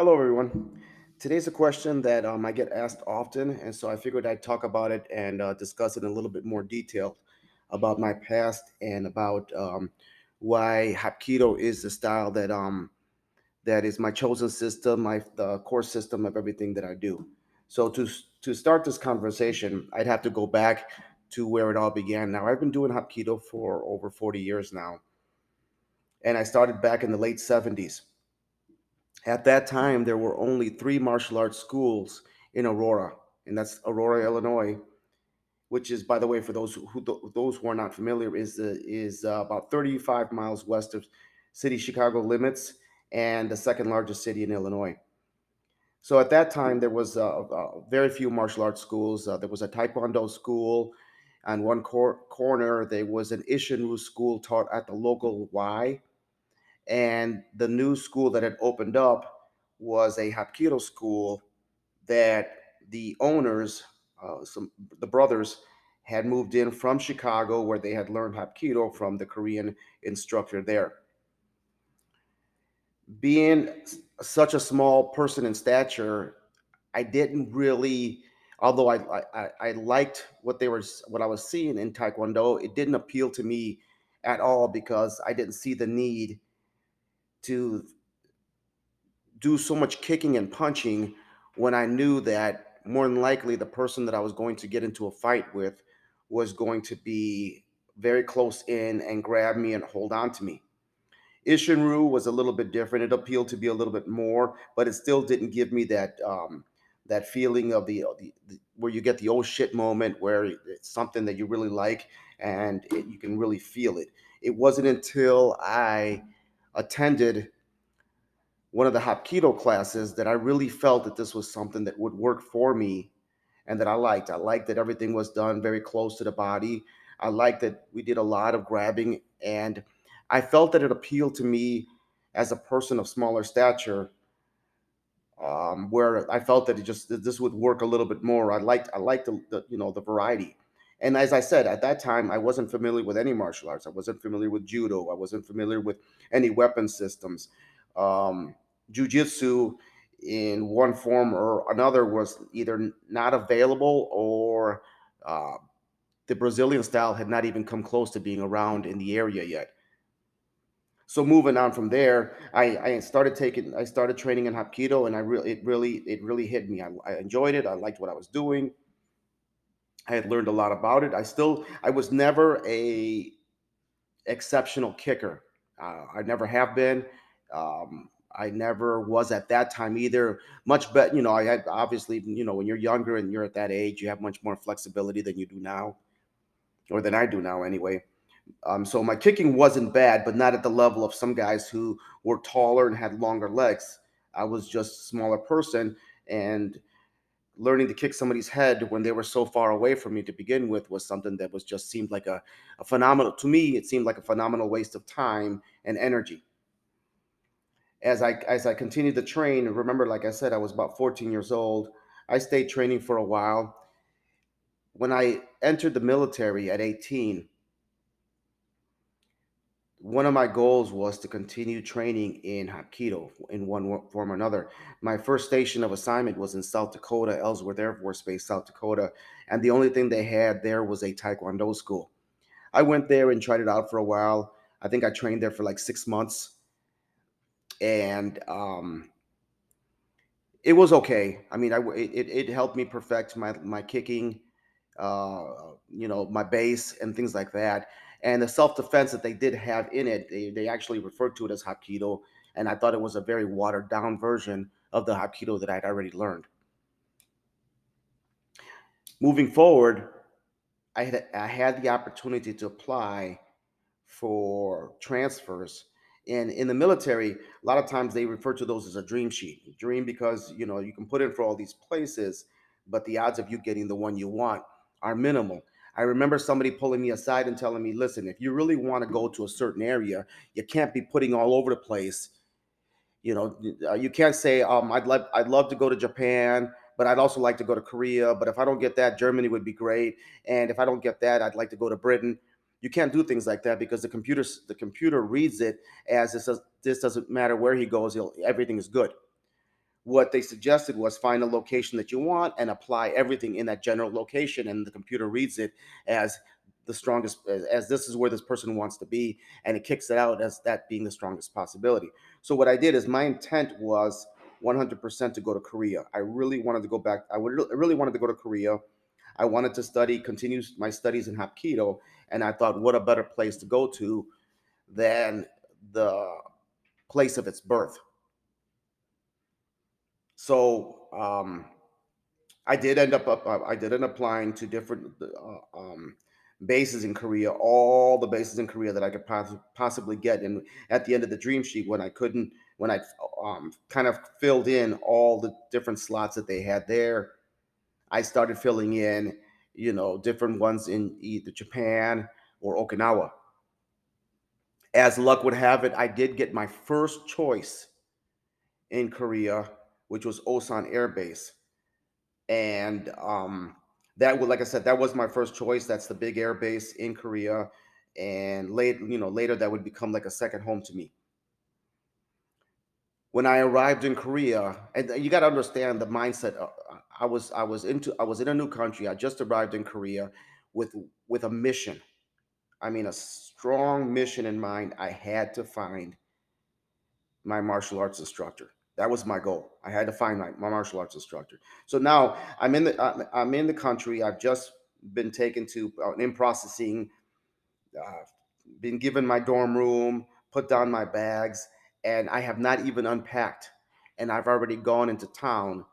Hello, everyone. Today's a question that um, I get asked often, and so I figured I'd talk about it and uh, discuss it in a little bit more detail about my past and about um, why Hapkido is the style that um, that is my chosen system, my the core system of everything that I do. So to to start this conversation, I'd have to go back to where it all began. Now I've been doing Hapkido for over 40 years now, and I started back in the late 70s at that time, there were only three martial arts schools in Aurora, and that's Aurora, Illinois, which is, by the way, for those who, those who are not familiar, is is uh, about 35 miles west of city Chicago limits and the second largest city in Illinois. So at that time, there was uh, uh, very few martial arts schools. Uh, there was a Taekwondo school. On one cor- corner, there was an Isshinryu school taught at the local Y and the new school that had opened up was a Hapkido school that the owners, uh, some the brothers, had moved in from Chicago, where they had learned Hapkido from the Korean instructor there. Being such a small person in stature, I didn't really, although I, I I liked what they were what I was seeing in Taekwondo, it didn't appeal to me at all because I didn't see the need to do so much kicking and punching when I knew that more than likely the person that I was going to get into a fight with was going to be very close in and grab me and hold on to me. Isshinryu was a little bit different. It appealed to be a little bit more, but it still didn't give me that um, that feeling of the, the, the, where you get the old shit moment where it's something that you really like and it, you can really feel it. It wasn't until I attended one of the Hapkido classes that I really felt that this was something that would work for me and that I liked. I liked that everything was done very close to the body. I liked that we did a lot of grabbing and I felt that it appealed to me as a person of smaller stature um, where I felt that it just that this would work a little bit more. I liked I liked the, the you know the variety. And as I said, at that time, I wasn't familiar with any martial arts. I wasn't familiar with judo. I wasn't familiar with any weapon systems. Um, jiu-jitsu in one form or another was either not available or uh, the Brazilian style had not even come close to being around in the area yet. So moving on from there, I, I started taking, I started training in Hapkido, and I really, it really, it really hit me. I, I enjoyed it. I liked what I was doing. I had learned a lot about it. I still, I was never a exceptional kicker. Uh, I never have been. Um, I never was at that time either. Much better, you know. I had obviously, you know, when you're younger and you're at that age, you have much more flexibility than you do now, or than I do now, anyway. Um, so my kicking wasn't bad, but not at the level of some guys who were taller and had longer legs. I was just a smaller person, and learning to kick somebody's head when they were so far away from me to begin with was something that was just seemed like a, a phenomenal to me it seemed like a phenomenal waste of time and energy. As i as i continued to train remember like i said i was about 14 years old. I stayed training for a while. When i entered the military at 18 one of my goals was to continue training in Hapkido in one form or another. My first station of assignment was in South Dakota, Ellsworth Air Force Base, South Dakota, and the only thing they had there was a Taekwondo school. I went there and tried it out for a while. I think I trained there for like six months, and um, it was okay. I mean, I it, it helped me perfect my my kicking, uh, you know, my base and things like that and the self-defense that they did have in it they, they actually referred to it as hapkido and i thought it was a very watered down version of the hapkido that i'd already learned. Moving forward i had i had the opportunity to apply for transfers and in the military a lot of times they refer to those as a dream sheet. Dream because you know you can put in for all these places but the odds of you getting the one you want are minimal I remember somebody pulling me aside and telling me, listen, if you really want to go to a certain area, you can't be putting all over the place. You know, uh, you can't say, um, I'd love, I'd love to go to Japan, but I'd also like to go to Korea. But if I don't get that, Germany would be great. And if I don't get that, I'd like to go to Britain. You can't do things like that because the computer, the computer reads it as this, does, this doesn't matter where he goes, everything is good. What they suggested was find a location that you want and apply everything in that general location and the computer reads it as the strongest as, this is where this person wants to be and it kicks it out as that being the strongest possibility. So what i did is my intent was 100% to go to korea. I really wanted to go back I really wanted to go to korea. I wanted to study continue my studies in hapkido and i thought what a better place to go to than the place of its birth so um, I did end up, uh, I did end up applying to different uh, um, bases in Korea, all the bases in Korea that I could poss- possibly get. And at the end of the dream sheet, when I couldn't, when I um, kind of filled in all the different slots that they had there, I started filling in, you know, different ones in either Japan or Okinawa. As luck would have it, I did get my first choice in Korea which was Osan Air Base. And um, that would, like I said, that was my first choice. That's the big air base in Korea. And late, you know, later that would become like a second home to me. When I arrived in Korea, and you got to understand the mindset. Uh, I was, I was into, I was in a new country. I just arrived in Korea with, with a mission. I mean, a strong mission in mind. I had to find my martial arts instructor. That was my goal. I had to find my, my martial arts instructor. So now I'm in the I'm in the country. I've just been taken to uh, in processing, uh, been given my dorm room, put down my bags, and I have not even unpacked. And I've already gone into town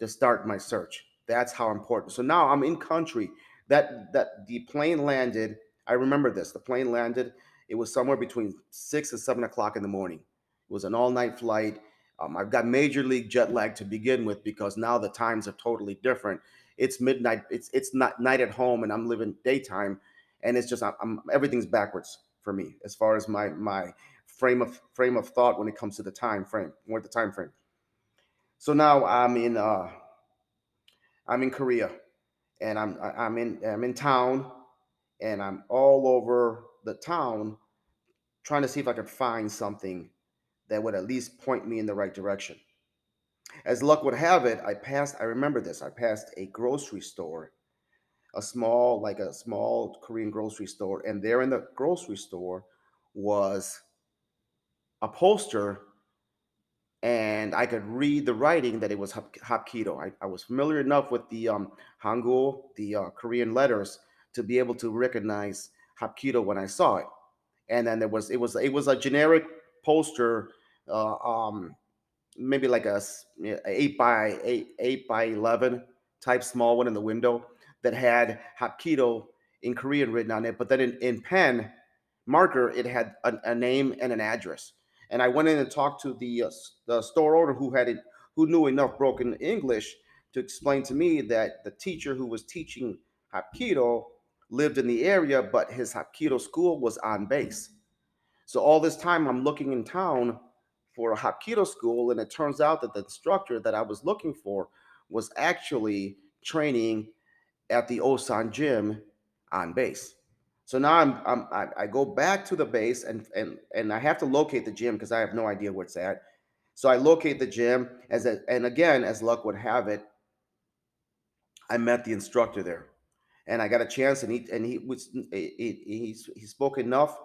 to start my search. That's how important. So now I'm in country. That that the plane landed. I remember this. The plane landed. It was somewhere between six and seven o'clock in the morning. It was an all-night flight um, I've got major league jet lag to begin with because now the times are totally different. It's midnight. It's it's not night at home, and I'm living daytime, and it's just I'm, I'm everything's backwards for me as far as my my frame of frame of thought when it comes to the time frame. What the time frame. So now I'm in uh I'm in Korea, and I'm I'm in I'm in town, and I'm all over the town trying to see if I could find something that would at least point me in the right direction. As luck would have it, I passed, I remember this, I passed a grocery store, a small, like a small Korean grocery store, and there in the grocery store was a poster and I could read the writing that it was Hapkido. I, I was familiar enough with the um, Hangul, the uh, Korean letters, to be able to recognize Hapkido when I saw it. And then there was it was it was a generic poster, uh, um, maybe like a, eight by eight, eight by eleven type small one in the window that had Hapkido in Korean written on it, but then in, in pen marker it had a, a, name and an address. And I went in and talked to the uh, the store owner who had it, who knew enough broken English to explain to me that the teacher who was teaching Hapkido lived in the area, but his Hapkido school was on base. So all this time I'm looking in town for a Hapkido school, and it turns out that the instructor that I was looking for was actually training at the Osan gym on base. So now I'm, I'm I, go back to the base and and and I have to locate the gym because I have no idea where it's at. So I locate the gym as a, and again, as luck would have it, I met the instructor there, and I got a chance, and he and he was he he, he spoke enough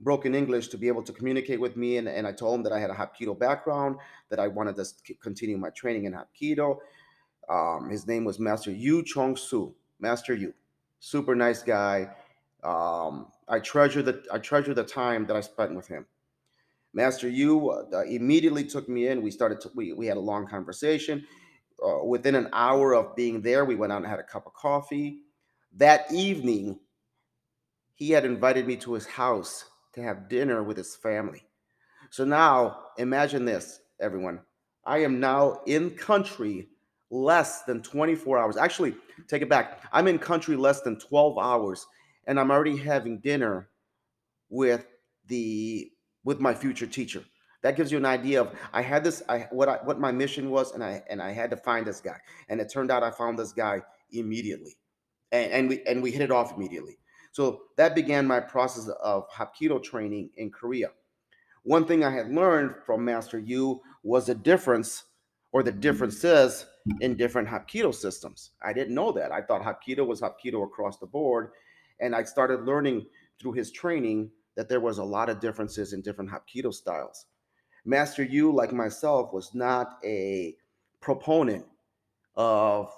broken English to be able to communicate with me. And, and I told him that I had a Hapkido background, that I wanted to continue my training in Hapkido. Um, his name was Master Yu Chong Su, Master Yu, super nice guy. Um, I treasure the I treasure the time that I spent with him. Master Yu uh, immediately took me in. We started to, we we had a long conversation. Uh, within an hour of being there, we went out and had a cup of coffee. That evening, he had invited me to his house to have dinner with his family. So now imagine this, everyone. I am now in country less than 24 hours. Actually, take it back. I'm in country less than 12 hours and I'm already having dinner with the with my future teacher. That gives you an idea of I had this I what I what my mission was and I and I had to find this guy. And it turned out I found this guy immediately. And, and we and we hit it off immediately. So that began my process of Hapkido training in Korea. One thing I had learned from Master Yu was the difference or the differences in different Hapkido systems. I didn't know that. I thought Hapkido was Hapkido across the board. And I started learning through his training that there was a lot of differences in different Hapkido styles. Master Yu, like myself, was not a proponent of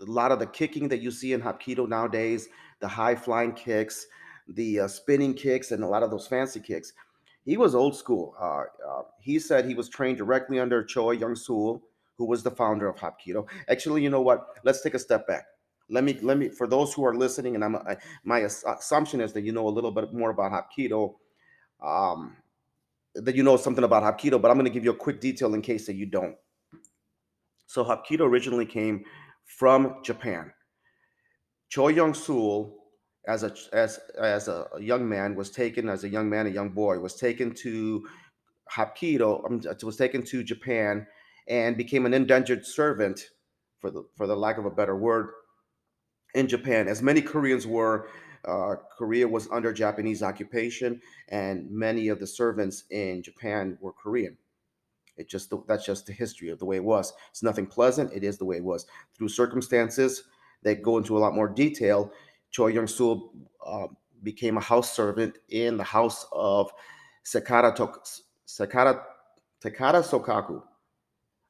a lot of the kicking that you see in Hapkido nowadays, the high flying kicks, the uh, spinning kicks, and a lot of those fancy kicks. He was old school. Uh, uh, he said he was trained directly under Choi Young Sul, who was the founder of Hapkido. Actually, you know what? Let's take a step back. Let me let me for those who are listening, and I'm I, my assumption is that you know a little bit more about Hapkido. Um, that you know something about Hapkido, but I'm going to give you a quick detail in case that you don't. So Hapkido originally came from Japan. Choi Young Sul, as a as as a young man, was taken as a young man, a young boy, was taken to Hapkido, um, was taken to Japan, and became an indentured servant, for the for the lack of a better word, in Japan. As many Koreans were, uh, Korea was under Japanese occupation, and many of the servants in Japan were Korean. It just that's just the history of the way it was. It's nothing pleasant. It is the way it was. Through circumstances that go into a lot more detail, Choi Young Sul uh, became a house servant in the house of Sakata, Tok- Sakata, Takeda Sokaku,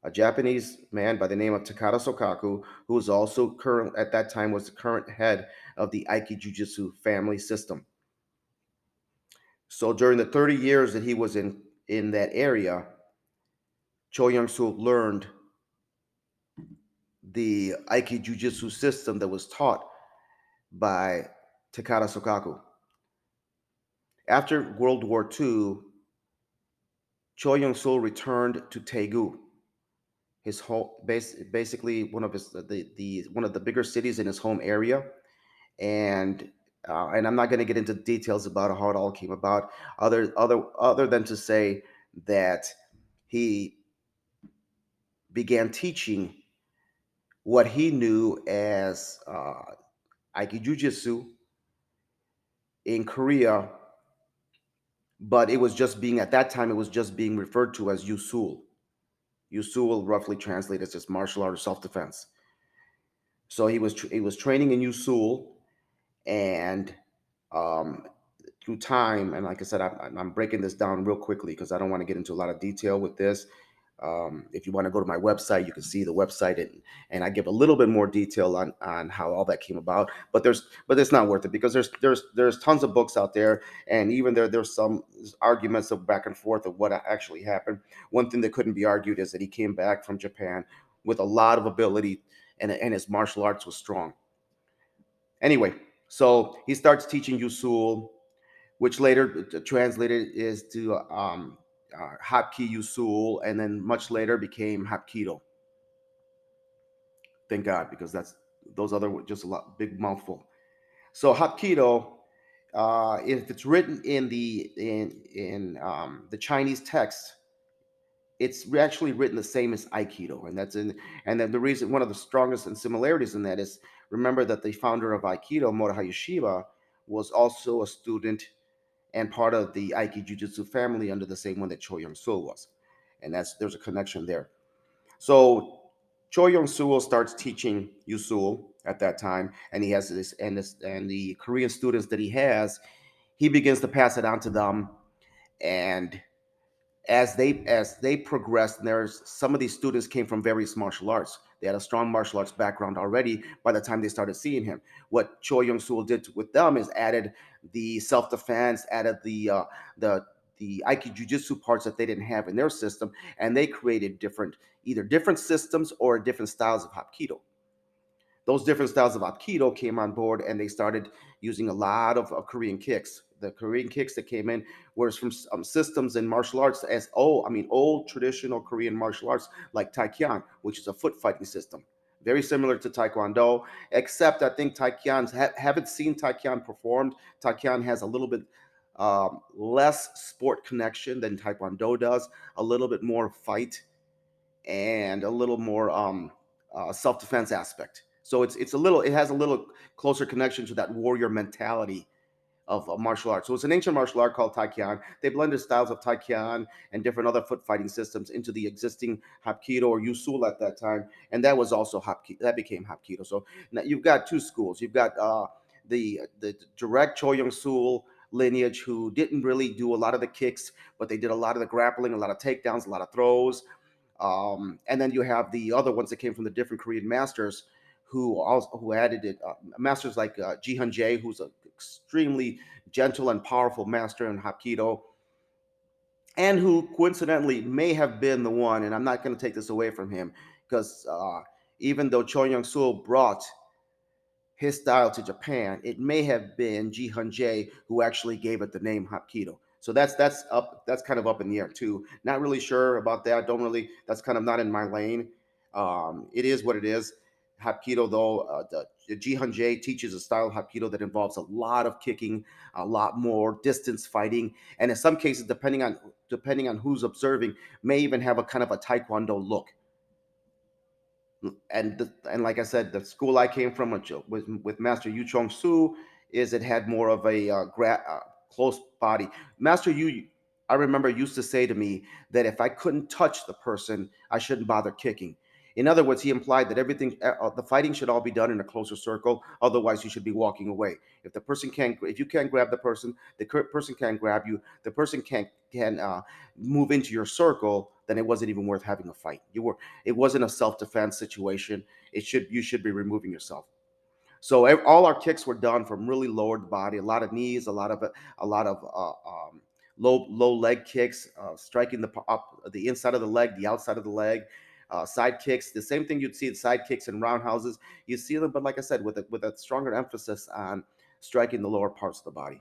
a Japanese man by the name of Takeda Sokaku, who was also current at that time was the current head of the Aiki Jujutsu family system. So during the 30 years that he was in in that area, Cho Young Soo learned the Aiki Jiu-Jitsu system that was taught by Takeda Sokaku. After World War II, Cho Young Sul returned to Taegu, his home, basically one of his the, the one of the bigger cities in his home area, and uh, and I'm not going to get into details about how it all came about, other other other than to say that he began teaching what he knew as uh, Jujitsu in Korea, but it was just being, at that time, it was just being referred to as Yusul. Yusul roughly translated as just martial art or self-defense. So he was he was training in Yusul, and um, through time, and like I said, I, I'm breaking this down real quickly because I don't want to get into a lot of detail with this. Um, if you want to go to my website, you can see the website and, and I give a little bit more detail on, on how all that came about. But there's but it's not worth it because there's there's there's tons of books out there, and even there there's some arguments of back and forth of what actually happened. One thing that couldn't be argued is that he came back from Japan with a lot of ability, and and his martial arts was strong. Anyway, so he starts teaching Yusul, which later translated is to um, uh, Hapki Yusul, and then much later became Hapkido. Thank God, because that's those other just a lot big mouthful. So Hapkido, uh, if it's written in the in in um, the Chinese text, it's actually written the same as Aikido, and that's in and then the reason one of the strongest and similarities in that is remember that the founder of Aikido, Morihei Ueshiba, was also a student and part of the Aiki Jiu-Jitsu family under the same one that Choi Young Sul was. And that's there's a connection there. So Choi Young Sul starts teaching Yusul at that time, and he has this and this and the Korean students that he has, he begins to pass it on to them. And as they as they progressed, and there's some of these students came from various martial arts. They had a strong martial arts background already by the time they started seeing him. What Choi Young Sul did with them is added the self defense, added the uh, the the Aiki Jiu-Jitsu parts that they didn't have in their system, and they created different either different systems or different styles of Hapkido. Those different styles of Hapkido came on board, and they started using a lot of, of Korean kicks. The Korean kicks that came in was from um, systems in martial arts as old, I mean, old traditional Korean martial arts like Taekyon, which is a foot fighting system very similar to Taekwondo, except I think Taekyon, ha- haven't seen Taekyon performed. Taekyon has a little bit um, less sport connection than Taekwondo does, a little bit more fight and a little more um, uh, self-defense aspect. So it's it's a little it has a little closer connection to that warrior mentality of martial arts. So it's an ancient martial art called Taekyon. They blended styles of Taekyon and different other foot fighting systems into the existing Hapkido or Yusul at that time, and that was also Hapkido. That became Hapkido. So now you've got two schools. You've got uh, the the direct Cho Young Sul lineage who didn't really do a lot of the kicks, but they did a lot of the grappling, a lot of takedowns, a lot of throws. Um, and then you have the other ones that came from the different Korean masters who also who added it. Uh, masters like uh, Ji Han Jae, who's an extremely gentle and powerful master in Hapkido, and who coincidentally may have been the one. And I'm not going to take this away from him because uh, even though Cho Young Soo brought his style to Japan, it may have been Ji Han Jae who actually gave it the name Hapkido. So that's that's up that's kind of up in the air too. Not really sure about that. Don't really. That's kind of not in my lane. Um, it is what it is. Hapkido, though, uh, the, the Ji Han Jae teaches a style of Hapkido that involves a lot of kicking, a lot more distance fighting, and in some cases, depending on depending on who's observing, may even have a kind of a Taekwondo look and the, and like I said, the school I came from with with Master Yu Chong Su is it had more of a uh, gra- uh, close body. Master Yu, I remember used to say to me that if I couldn't touch the person, I shouldn't bother kicking. In other words, he implied that everything, uh, uh the fighting should all be done in a closer circle. Otherwise, you should be walking away. If the person can't, if you can't grab the person, the person can't grab you. The person can't can uh, move into your circle. Then it wasn't even worth having a fight. You were, it wasn't a self defense situation. It should, you should be removing yourself. So all our kicks were done from really lowered body, a lot of knees, a lot of a lot of uh, um, low low leg kicks, uh, striking the up the inside of the leg, the outside of the leg uh, side kicks, the same thing you'd see in side kicks and roundhouses. You see them, but like I said, with a, with a stronger emphasis on striking the lower parts of the body.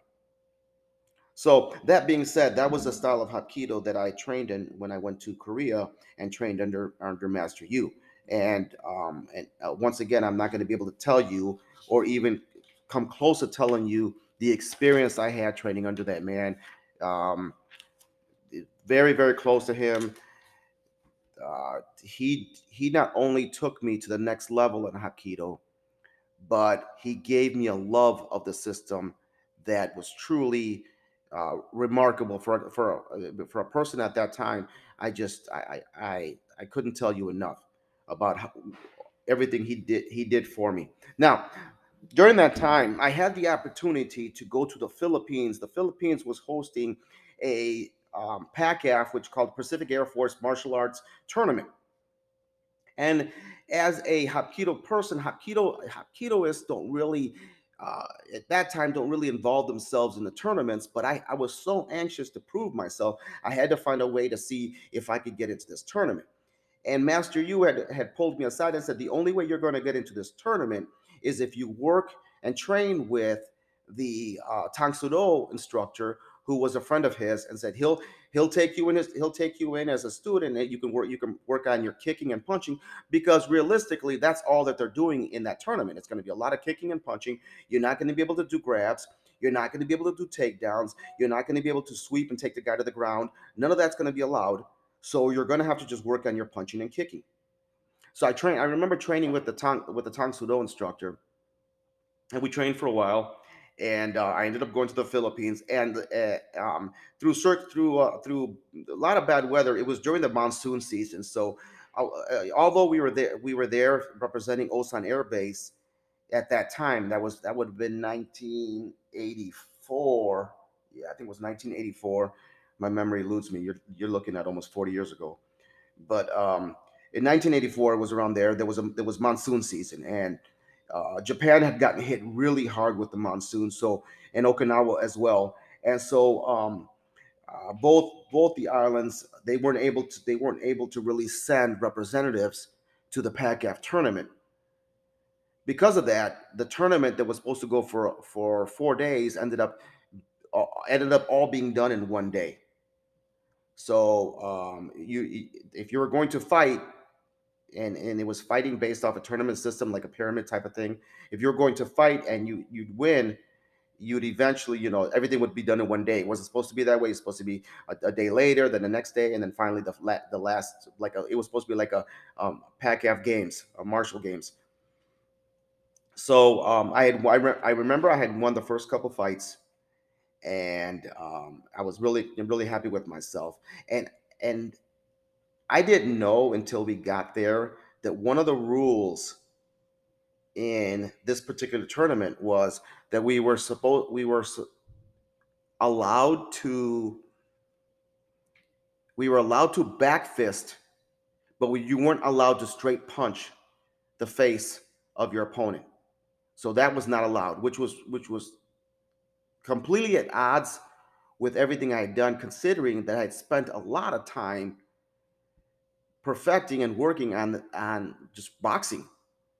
So that being said, that was the style of Hapkido that I trained in when I went to Korea and trained under under Master Yu. And um, and uh, once again, I'm not going to be able to tell you or even come close to telling you the experience I had training under that man. Um, very very close to him uh, he he not only took me to the next level in Hapkido, but he gave me a love of the system that was truly uh, remarkable for for uh, for a person at that time. I just I I I couldn't tell you enough about how, everything he did he did for me. Now, during that time, I had the opportunity to go to the Philippines. The Philippines was hosting a um, PACAF, which called Pacific Air Force Martial Arts Tournament. And as a Hapkido person, Hapkido Hapkidoists don't really uh, at that time don't really involve themselves in the tournaments, but I, I was so anxious to prove myself. I had to find a way to see if I could get into this tournament. And Master Yu had, had pulled me aside and said, the only way you're going to get into this tournament is if you work and train with the uh, Tang Soo Do instructor who was a friend of his and said he'll he'll take you in as he'll take you in as a student and you can work you can work on your kicking and punching because realistically that's all that they're doing in that tournament. It's going to be a lot of kicking and punching. You're not going to be able to do grabs. You're not going to be able to do takedowns. You're not going to be able to sweep and take the guy to the ground. None of that's going to be allowed. So you're going to have to just work on your punching and kicking. So i train i remember training with the tang with the tang soo do instructor and we trained for a while and uh, I ended up going to the Philippines. And uh, um, through through uh, through a lot of bad weather, it was during the monsoon season. So uh, although we were there, we were there representing Osan Air Base at that time. That was that would have been 1984. Yeah, I think it was 1984. My memory eludes me. You're you're looking at almost 40 years ago. But um, in 1984, it was around there. There was a there was monsoon season and uh, Japan had gotten hit really hard with the monsoon, so and Okinawa as well, and so um, uh, both both the islands they weren't able to they weren't able to really send representatives to the PACAF tournament. Because of that, the tournament that was supposed to go for for four days ended up uh, ended up all being done in one day. So um, you if you were going to fight and and it was fighting based off a tournament system like a pyramid type of thing. If you're going to fight and you you'd win you'd eventually you know everything would be done in one day. It wasn't supposed to be that way. It's supposed to be a, a day later then the next day and then finally the the last like a, it was supposed to be like a um PACAF games a martial games. So um i had I, re- I remember i had won the first couple fights and um, I was really really happy with myself. And and I didn't know until we got there that one of the rules in this particular tournament was that we were supposed we were allowed to we were allowed to back fist, but we, you weren't allowed to straight punch the face of your opponent. So that was not allowed, which was which was completely at odds with everything I had done, considering that I had spent a lot of time perfecting and working on on just boxing.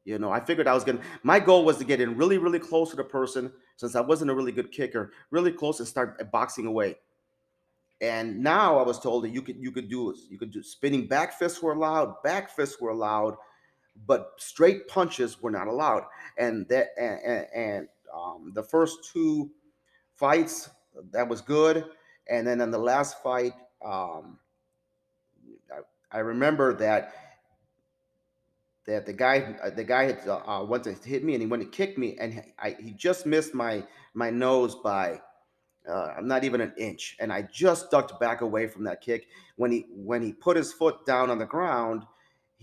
You know, I figured I was gonna. My goal was to get in really, really close to the person, since I wasn't a really good kicker, really close and start boxing away. And now I was told that you could you could do you could do spinning back fists were allowed, back fists were allowed, but straight punches were not allowed. And that and, and um, the first two fights that was good, and then in the last fight, um, I, remember that that the guy uh, the guy had uh, uh, went to hit me and he went to kick me and I, he just missed my my nose by uh, not even an inch. And I just ducked back away from that kick. When he when he put his foot down on the ground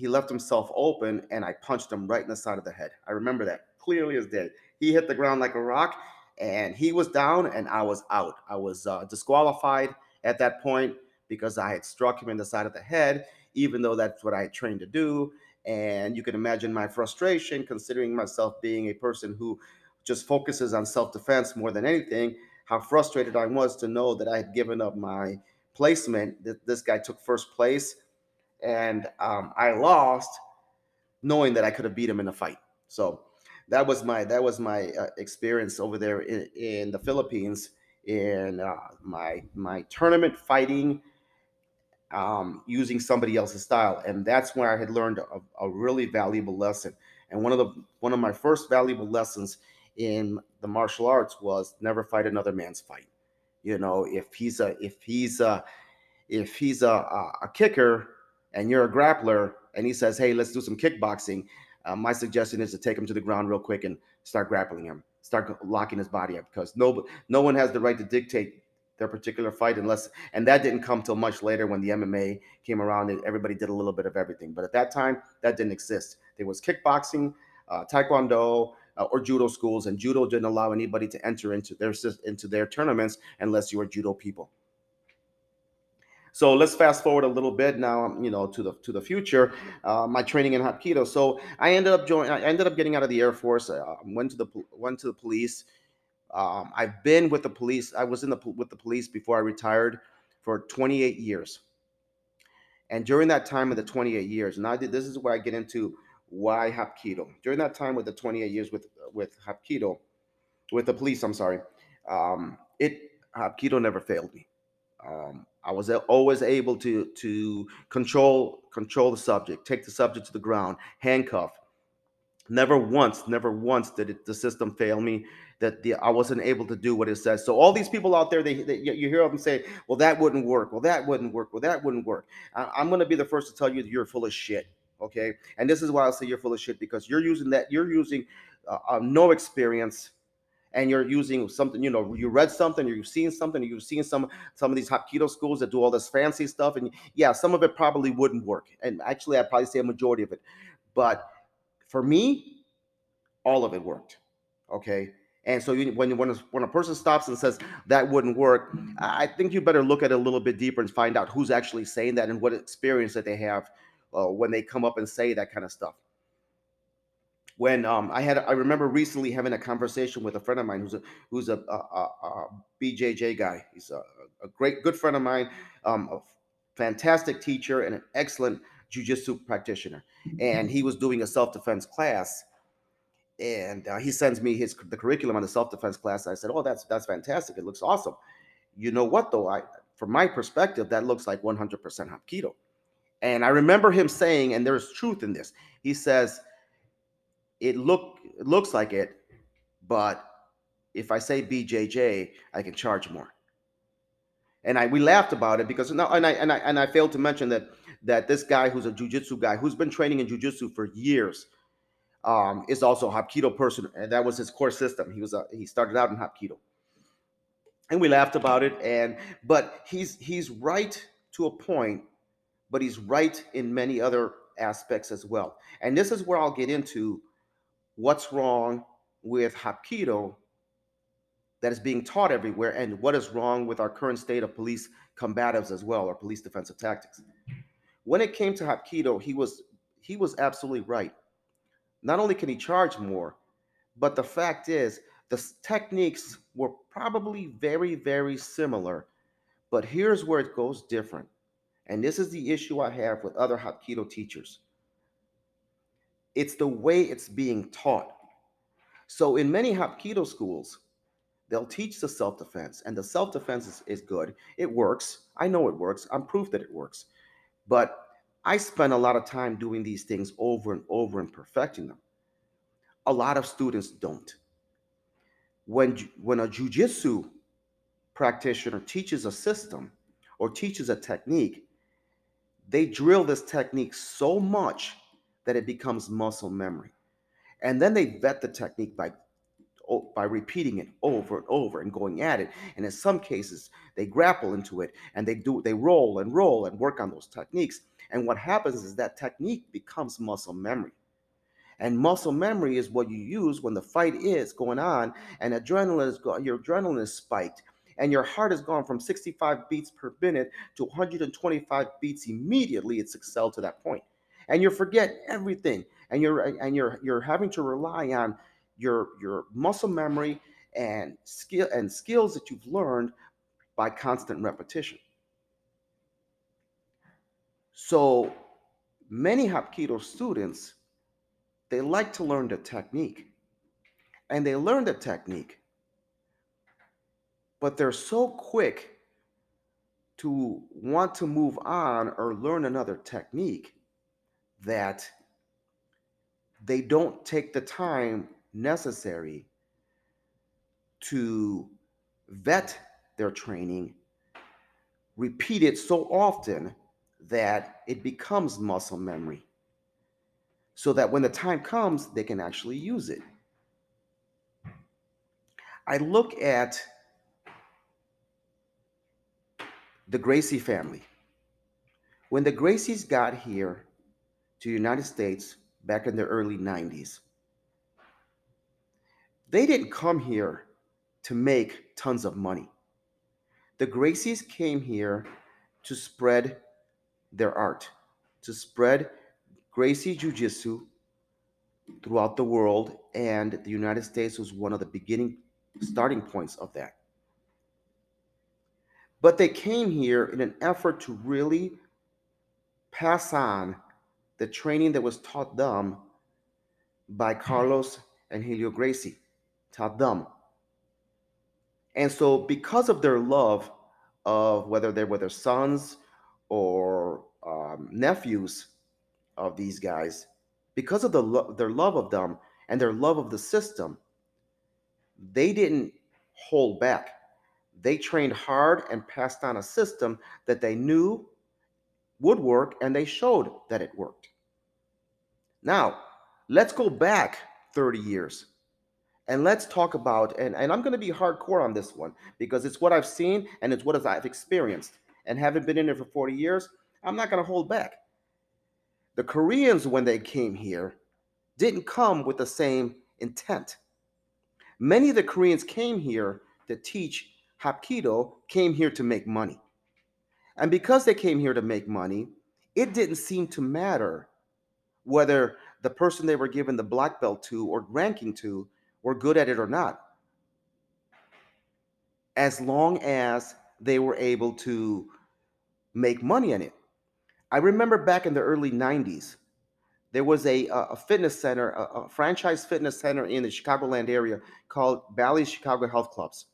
he left himself open and I punched him right in the side of the head. I remember that clearly as day. He hit the ground like a rock and he was down and I was out. I was uh, disqualified at that point because I had struck him in the side of the head even though that's what I trained to do and you can imagine my frustration considering myself being a person who just focuses on self defense more than anything, how frustrated I was to know that I had given up my placement, that this guy took first place, and um, I lost knowing that I could have beat him in a fight. So that was my that was my uh, experience over there in, in the Philippines in uh, my my tournament fighting um, using somebody else's style, and that's where I had learned a, a, really valuable lesson. And one of the one of my first valuable lessons in the martial arts was never fight another man's fight. You know, if he's a if he's a if he's a, a, a kicker and you're a grappler, and he says, "Hey, let's do some kickboxing," uh, my suggestion is to take him to the ground real quick and start grappling him, start locking his body up, because no no one has the right to dictate their particular fight unless and that didn't come till much later when the MMA came around and everybody did a little bit of everything. But at that time, that didn't exist. There was kickboxing, uh, taekwondo, uh, or judo schools, and judo didn't allow anybody to enter into their into their tournaments unless you were judo people. So let's fast forward a little bit now, you know, to the to the future. Uh, my training in Hapkido. So I ended up joining. I ended up getting out of the Air Force. Uh, went to the went to the police. Um, I've been with the police. I was in the with the police before I retired for 28 years. And during that time of the 28 years, and I did this is where I get into why Hapkido. During that time with the 28 years with with Hapkido, with the police, I'm sorry, um, it Hapkido never failed me. Um, I was always able to to control control the subject, take the subject to the ground, handcuff. Never once, never once did it, the system fail me that the, I wasn't able to do what it says. So all these people out there, they, they you hear them say, "Well, that wouldn't work. Well, that wouldn't work. Well, that wouldn't work." I, I'm going to be the first to tell you that you're full of shit. Okay, and this is why I say you're full of shit because you're using that. You're using uh, uh, no experience and you're using something, you know, you read something, or you've seen something, or you've seen some some of these Hapkido schools that do all this fancy stuff, and yeah, some of it probably wouldn't work. And actually, I'd probably say a majority of it. But for me, all of it worked. Okay. And so you, when when a, when a person stops and says that wouldn't work, I think you better look at it a little bit deeper and find out who's actually saying that and what experience that they have uh, when they come up and say that kind of stuff. When um, I had, I remember recently having a conversation with a friend of mine who's a who's a, a, a BJJ guy. He's a, a, great good friend of mine, um, a fantastic teacher and an excellent jujitsu practitioner. And he was doing a self defense class and uh, he sends me his the curriculum on the self defense class. I said, "Oh, that's that's fantastic. It looks awesome." You know what though? I from my perspective, that looks like 100% Hapkido. And I remember him saying, and there's truth in this. He says, "It look it looks like it, but if I say BJJ, I can charge more." And I we laughed about it because now and I and I and I failed to mention that that this guy who's a jujitsu guy who's been training in jujitsu for years um, is also a Hapkido person, and that was his core system. He was a, he started out in Hapkido. and we laughed about it. And but he's he's right to a point, but he's right in many other aspects as well. And this is where I'll get into what's wrong with Hapkido that is being taught everywhere and what is wrong with our current state of police combatives as well or police defensive tactics when it came to hapkido he was he was absolutely right not only can he charge more but the fact is the techniques were probably very very similar but here's where it goes different and this is the issue i have with other hapkido teachers it's the way it's being taught so in many hapkido schools They'll teach the self defense, and the self defense is, is good. It works. I know it works. I'm proof that it works. But I spend a lot of time doing these things over and over and perfecting them. A lot of students don't. When, when a jujitsu practitioner teaches a system or teaches a technique, they drill this technique so much that it becomes muscle memory. And then they vet the technique by by repeating it over and over and going at it. And in some cases, they grapple into it and they do they roll and roll and work on those techniques. And what happens is that technique becomes muscle memory. And muscle memory is what you use when the fight is going on and adrenaline is go- your adrenaline is spiked and your heart has gone from 65 beats per minute to 125 beats immediately it's excelled to that point and you forget everything and you're and you're you're having to rely on your your muscle memory and skill and skills that you've learned by constant repetition. So many Hapkido students, they like to learn the technique. And they learn the technique. But they're so quick to want to move on or learn another technique that they don't take the time necessary to vet their training, repeat it so often that it becomes muscle memory so that when the time comes, they can actually use it. I look at the Gracie family. When the Gracies got here to the United States back in the early 90s, they didn't come here to make tons of money. The Gracies came here to spread their art, to spread Gracie Jiu Jitsu throughout the world, and the United States was one of the beginning starting points of that. But they came here in an effort to really pass on the training that was taught them by Carlos and Helio Gracie taught them. And so, because of their love of whether they were their sons or um, nephews of these guys, because of the lo- their love of them and their love of the system, they didn't hold back. They trained hard and passed on a system that they knew would work, and they showed that it worked. Now, let's go back 30 years and let's talk about and, and i'm going to be hardcore on this one because it's what i've seen and it's what i've experienced and haven't been in there for 40 years i'm not going to hold back. The koreans when they came here didn't come with the same intent. Many of the koreans came here to teach hapkido came here to make money. And because they came here to make money it didn't seem to matter whether the person they were given the black belt to or ranking to were good at it or not, as long as they were able to make money in it. I remember back in the early 90s, there was a, a fitness center, a, a franchise fitness center in the Chicagoland area called Bally's Chicago Health Clubs.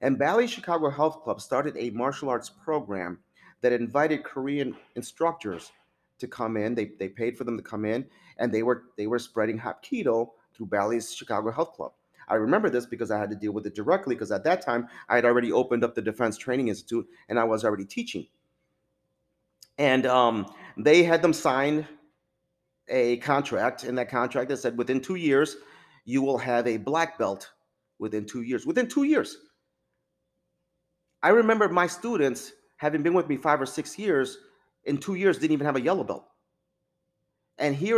And Bally's Chicago Health Club started a martial arts program that invited Korean instructors to come in. They, they paid for them to come in, and they were they were spreading Hapkido through Bally's Chicago Health Club. I remember this because I had to deal with it directly because at that time I had already opened up the Defense Training Institute and I was already teaching. And um, they had them sign a contract. In that contract, that said within two years, you will have a black belt within two years. Within two years. I remember my students having been with me five or six years, in two years didn't even have a yellow belt. And here